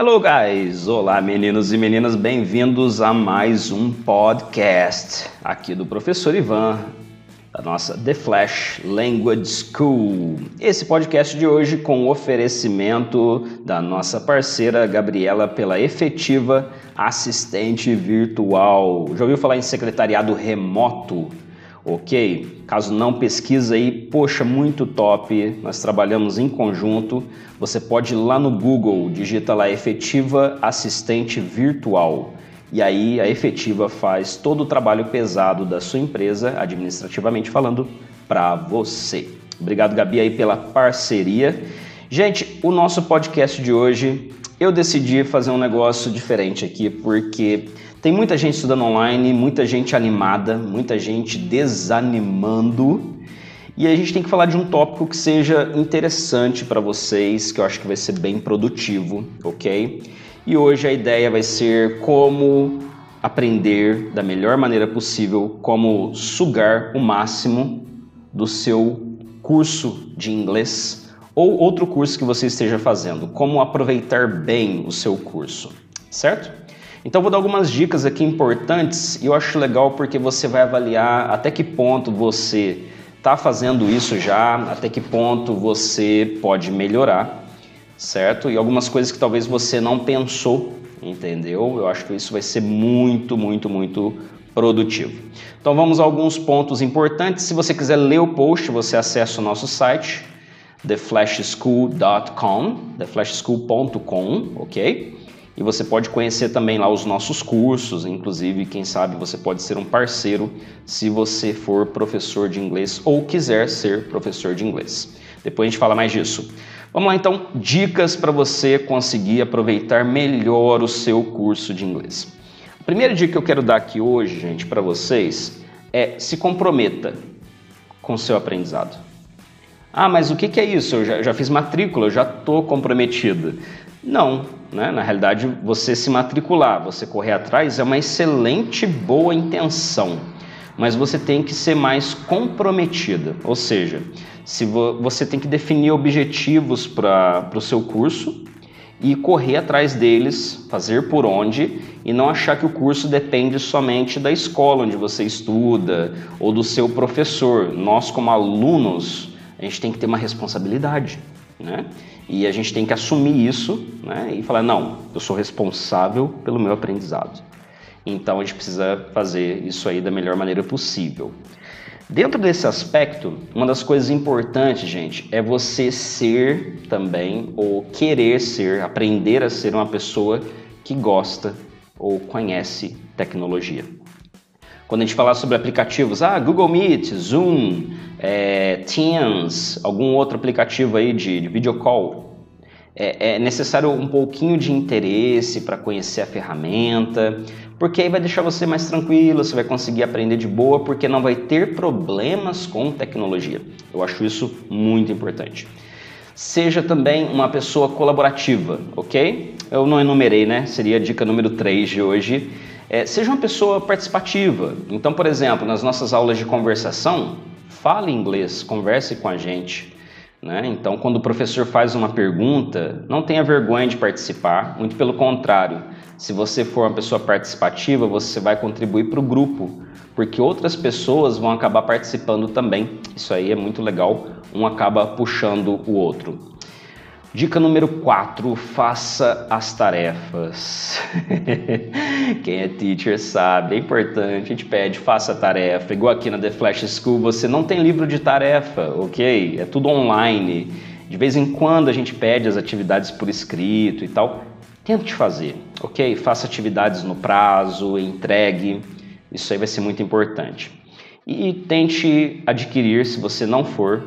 Hello, guys! Olá, meninos e meninas, bem-vindos a mais um podcast aqui do professor Ivan, da nossa The Flash Language School. Esse podcast de hoje com o oferecimento da nossa parceira Gabriela pela efetiva assistente virtual. Já ouviu falar em secretariado remoto? Ok? Caso não pesquisa aí, poxa, muito top, nós trabalhamos em conjunto. Você pode ir lá no Google, digita lá efetiva assistente virtual. E aí a efetiva faz todo o trabalho pesado da sua empresa, administrativamente falando, para você. Obrigado, Gabi, aí pela parceria. Gente, o nosso podcast de hoje, eu decidi fazer um negócio diferente aqui, porque tem muita gente estudando online, muita gente animada, muita gente desanimando. E a gente tem que falar de um tópico que seja interessante para vocês, que eu acho que vai ser bem produtivo, ok? E hoje a ideia vai ser como aprender da melhor maneira possível, como sugar o máximo do seu curso de inglês ou outro curso que você esteja fazendo, como aproveitar bem o seu curso, certo? Então vou dar algumas dicas aqui importantes e eu acho legal porque você vai avaliar até que ponto você está fazendo isso já, até que ponto você pode melhorar, certo? E algumas coisas que talvez você não pensou, entendeu? Eu acho que isso vai ser muito, muito, muito produtivo. Então vamos a alguns pontos importantes. Se você quiser ler o post, você acessa o nosso site theflashschool.com, theflashschool.com, ok? E você pode conhecer também lá os nossos cursos, inclusive, quem sabe você pode ser um parceiro se você for professor de inglês ou quiser ser professor de inglês. Depois a gente fala mais disso. Vamos lá então, dicas para você conseguir aproveitar melhor o seu curso de inglês. A primeira dica que eu quero dar aqui hoje, gente, para vocês é se comprometa com o seu aprendizado. Ah, mas o que é isso? Eu já, já fiz matrícula, eu já estou comprometido. Não, né? na realidade, você se matricular, você correr atrás é uma excelente, boa intenção, mas você tem que ser mais comprometida, ou seja, se vo você tem que definir objetivos para o seu curso e correr atrás deles, fazer por onde e não achar que o curso depende somente da escola onde você estuda ou do seu professor. Nós, como alunos, a gente tem que ter uma responsabilidade. Né? E a gente tem que assumir isso né? e falar: não, eu sou responsável pelo meu aprendizado. Então a gente precisa fazer isso aí da melhor maneira possível. Dentro desse aspecto, uma das coisas importantes, gente, é você ser também, ou querer ser, aprender a ser uma pessoa que gosta ou conhece tecnologia. Quando a gente falar sobre aplicativos, ah, Google Meet, Zoom, é, Teams, algum outro aplicativo aí de, de video call, é, é necessário um pouquinho de interesse para conhecer a ferramenta, porque aí vai deixar você mais tranquilo, você vai conseguir aprender de boa, porque não vai ter problemas com tecnologia. Eu acho isso muito importante. Seja também uma pessoa colaborativa, ok? Eu não enumerei, né? Seria a dica número 3 de hoje é, seja uma pessoa participativa. Então, por exemplo, nas nossas aulas de conversação, fale inglês, converse com a gente. Né? Então, quando o professor faz uma pergunta, não tenha vergonha de participar, muito pelo contrário. Se você for uma pessoa participativa, você vai contribuir para o grupo, porque outras pessoas vão acabar participando também. Isso aí é muito legal, um acaba puxando o outro. Dica número 4, faça as tarefas. Quem é teacher sabe, é importante, a gente pede, faça a tarefa. Igual aqui na The Flash School, você não tem livro de tarefa, ok? É tudo online. De vez em quando a gente pede as atividades por escrito e tal. Tente fazer, ok? Faça atividades no prazo, entregue. Isso aí vai ser muito importante. E tente adquirir, se você não for,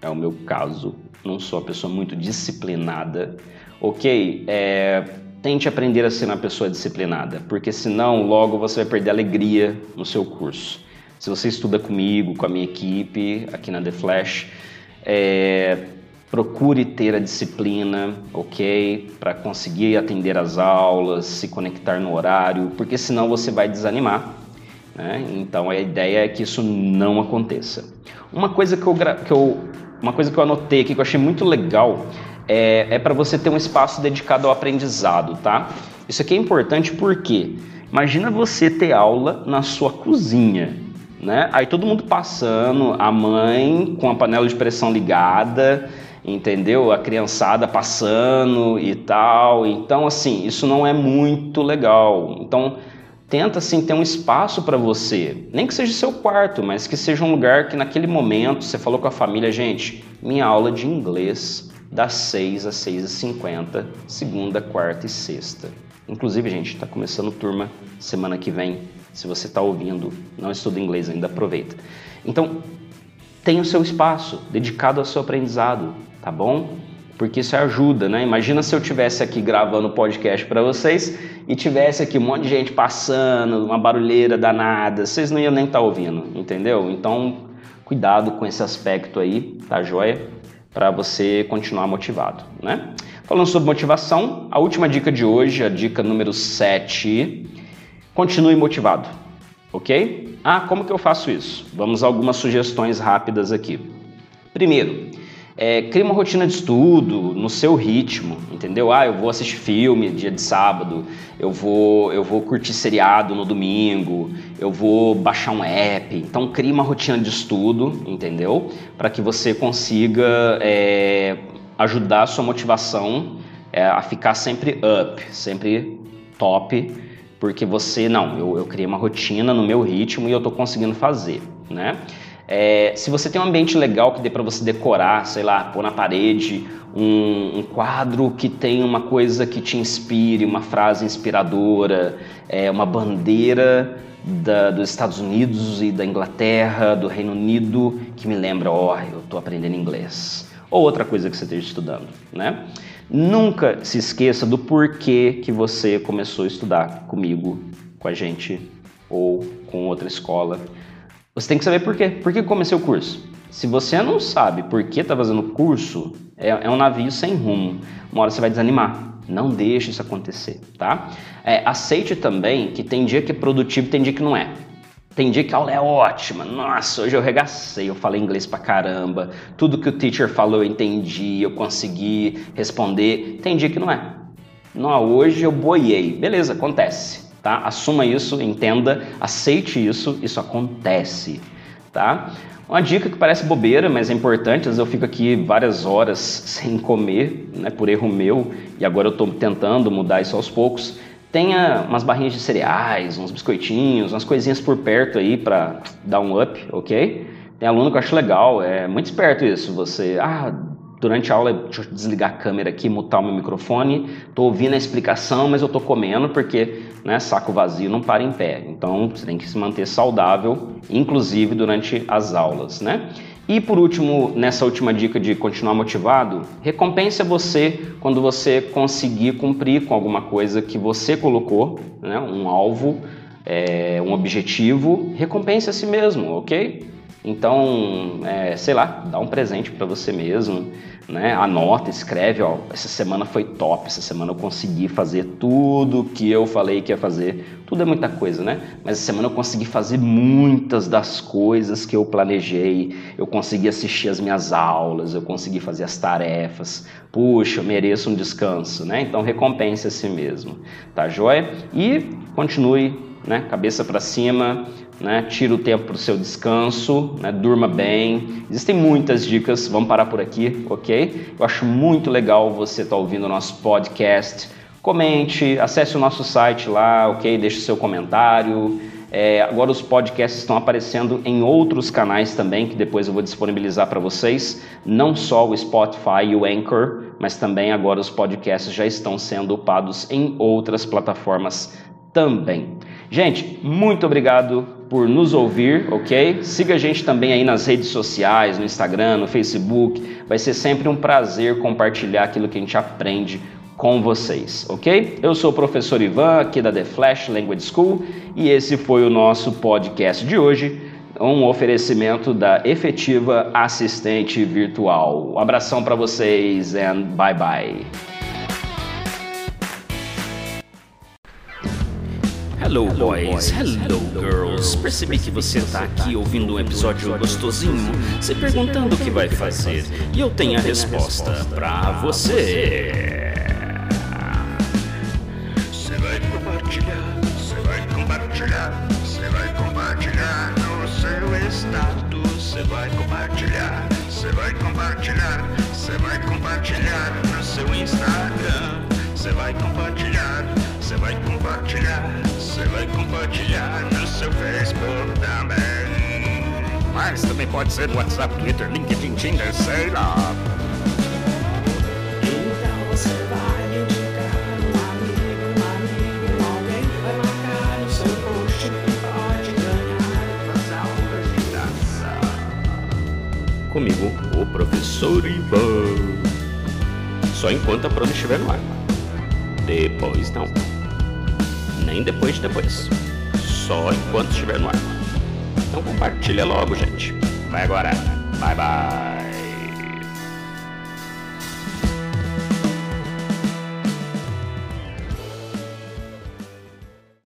é o meu caso, não sou uma pessoa muito disciplinada, ok? É, tente aprender a ser uma pessoa disciplinada, porque senão logo você vai perder alegria no seu curso. Se você estuda comigo, com a minha equipe aqui na The Flash, é, procure ter a disciplina, ok? Para conseguir atender as aulas, se conectar no horário, porque senão você vai desanimar Né? Então a ideia é que isso não aconteça. Uma coisa que eu, que eu, uma coisa que eu anotei aqui que eu achei muito legal é, é para você ter um espaço dedicado ao aprendizado, tá? Isso aqui é importante porque imagina você ter aula na sua cozinha, né? Aí todo mundo passando, a mãe com a panela de pressão ligada, entendeu? A criançada passando e tal. Então, assim, isso não é muito legal. Então, tenta assim ter um espaço para você, nem que seja seu quarto, mas que seja um lugar que naquele momento você falou com a família, gente, minha aula de inglês das 6 às 6 e 50, segunda, quarta e sexta. Inclusive, gente, está começando turma semana que vem. Se você está ouvindo, não estuda inglês ainda, aproveita. Então, tenha o seu espaço dedicado ao seu aprendizado, tá bom? Porque isso ajuda, né? Imagina se eu tivesse aqui gravando podcast para vocês e tivesse aqui um monte de gente passando, uma barulheira danada, vocês não iam nem estar tá ouvindo, entendeu? Então, cuidado com esse aspecto aí, tá joia? Para você continuar motivado, né? Falando sobre motivação, a última dica de hoje, a dica número 7, continue motivado, ok? Ah, como que eu faço isso? Vamos a algumas sugestões rápidas aqui. Primeiro, é, uma rotina de estudo no seu ritmo, entendeu? Ah, eu vou assistir filme dia de sábado, eu vou, eu vou curtir seriado no domingo, eu vou baixar um app. Então, crie uma rotina de estudo, entendeu? Para que você consiga é, ajudar a sua motivação é, a ficar sempre up, sempre top, porque você, não, eu, eu criei uma rotina no meu ritmo e eu estou conseguindo fazer, né? É, se você tem um ambiente legal que dê para você decorar, sei lá, pôr na parede um, um, quadro que tem uma coisa que te inspire, uma frase inspiradora, é, uma bandeira da, dos Estados Unidos e da Inglaterra, do Reino Unido, que me lembra, ó, oh, eu estou aprendendo inglês. Ou outra coisa que você esteja estudando, né? Nunca se esqueça do porquê que você começou a estudar comigo, com a gente ou com outra escola. Você tem que saber por quê. Por que comecei o curso? Se você não sabe por que está fazendo o curso, é, é, um navio sem rumo. Uma hora você vai desanimar. Não deixe isso acontecer, tá? É, aceite também que tem dia que é produtivo tem dia que não é. Tem dia que a aula é ótima. Nossa, hoje eu regacei, eu falei inglês pra caramba. Tudo que o teacher falou eu entendi, eu consegui responder. Tem dia que não é. Não, hoje eu boiei. Beleza, acontece tá? Assuma isso, entenda, aceite isso, isso acontece, tá? Uma dica que parece bobeira, mas é importante, às vezes eu fico aqui várias horas sem comer, né, por erro meu, e agora eu estou tentando mudar isso aos poucos. Tenha umas barrinhas de cereais, uns biscoitinhos, umas coisinhas por perto aí para dar um up, ok? Tem aluno que eu acho legal, é muito esperto isso. Você, ah, durante a aula, deixa eu desligar a câmera aqui, mutar o meu microfone, estou ouvindo a explicação, mas eu estou comendo porque né, saco vazio não para em pé. Então você tem que se manter saudável, inclusive durante as aulas, né? E por último, nessa última dica de continuar motivado, recompense a você quando você conseguir cumprir com alguma coisa que você colocou, né, um alvo, é, um objetivo, recompense a si mesmo, ok? Então, é, sei lá, dá um presente para você mesmo, né? Anota, escreve, ó, essa semana foi top, essa semana eu consegui fazer tudo que eu falei que ia fazer. Tudo é muita coisa, né? Mas essa semana eu consegui fazer muitas das coisas que eu planejei. Eu consegui assistir as minhas aulas, eu consegui fazer as tarefas. Puxa, eu mereço um descanso, né? Então recompense a si mesmo, tá joia? E continue, né? Cabeça para cima, né? Tira o tempo para o seu descanso, né? durma bem. Existem muitas dicas, vamos parar por aqui, ok? Eu acho muito legal você estar tá ouvindo o nosso podcast. Comente, acesse o nosso site lá, ok? Deixe seu comentário. É, agora os podcasts estão aparecendo em outros canais também, que depois eu vou disponibilizar para vocês. Não só o Spotify e o Anchor, mas também agora os podcasts já estão sendo upados em outras plataformas também. Gente, muito obrigado por nos ouvir, ok? Siga a gente também aí nas redes sociais, no Instagram, no Facebook. Vai ser sempre um prazer compartilhar aquilo que a gente aprende com vocês, ok? Eu sou o professor Ivan, aqui da The Flash Language School, e esse foi o nosso podcast de hoje, um oferecimento da Efetiva Assistente Virtual. Um abração para vocês and bye bye. Hello, boys. Hello, girls. Percebi que você está aqui ouvindo um episódio gostosinho, se perguntando o que vai fazer. E eu tenho a resposta para você. Você vai compartilhar, você vai compartilhar, você vai compartilhar no seu estado. Você vai compartilhar, você vai compartilhar, você vai compartilhar no seu Instagram. Você vai compartilhar, você vai compartilhar, você vai compartilhar no seu Facebook também. Mas também pode ser no WhatsApp, Twitter, LinkedIn, Tinder, sei lá. Então você vai indicar um amigo, um amigo, alguém vai marcar no seu post e pode ganhar as aulas de dança. Comigo, o professor Ivan. Só enquanto a prova estiver no ar. Depois não. Nem depois de depois. Só enquanto estiver no ar. Então compartilha logo, gente. Vai agora. Bye bye.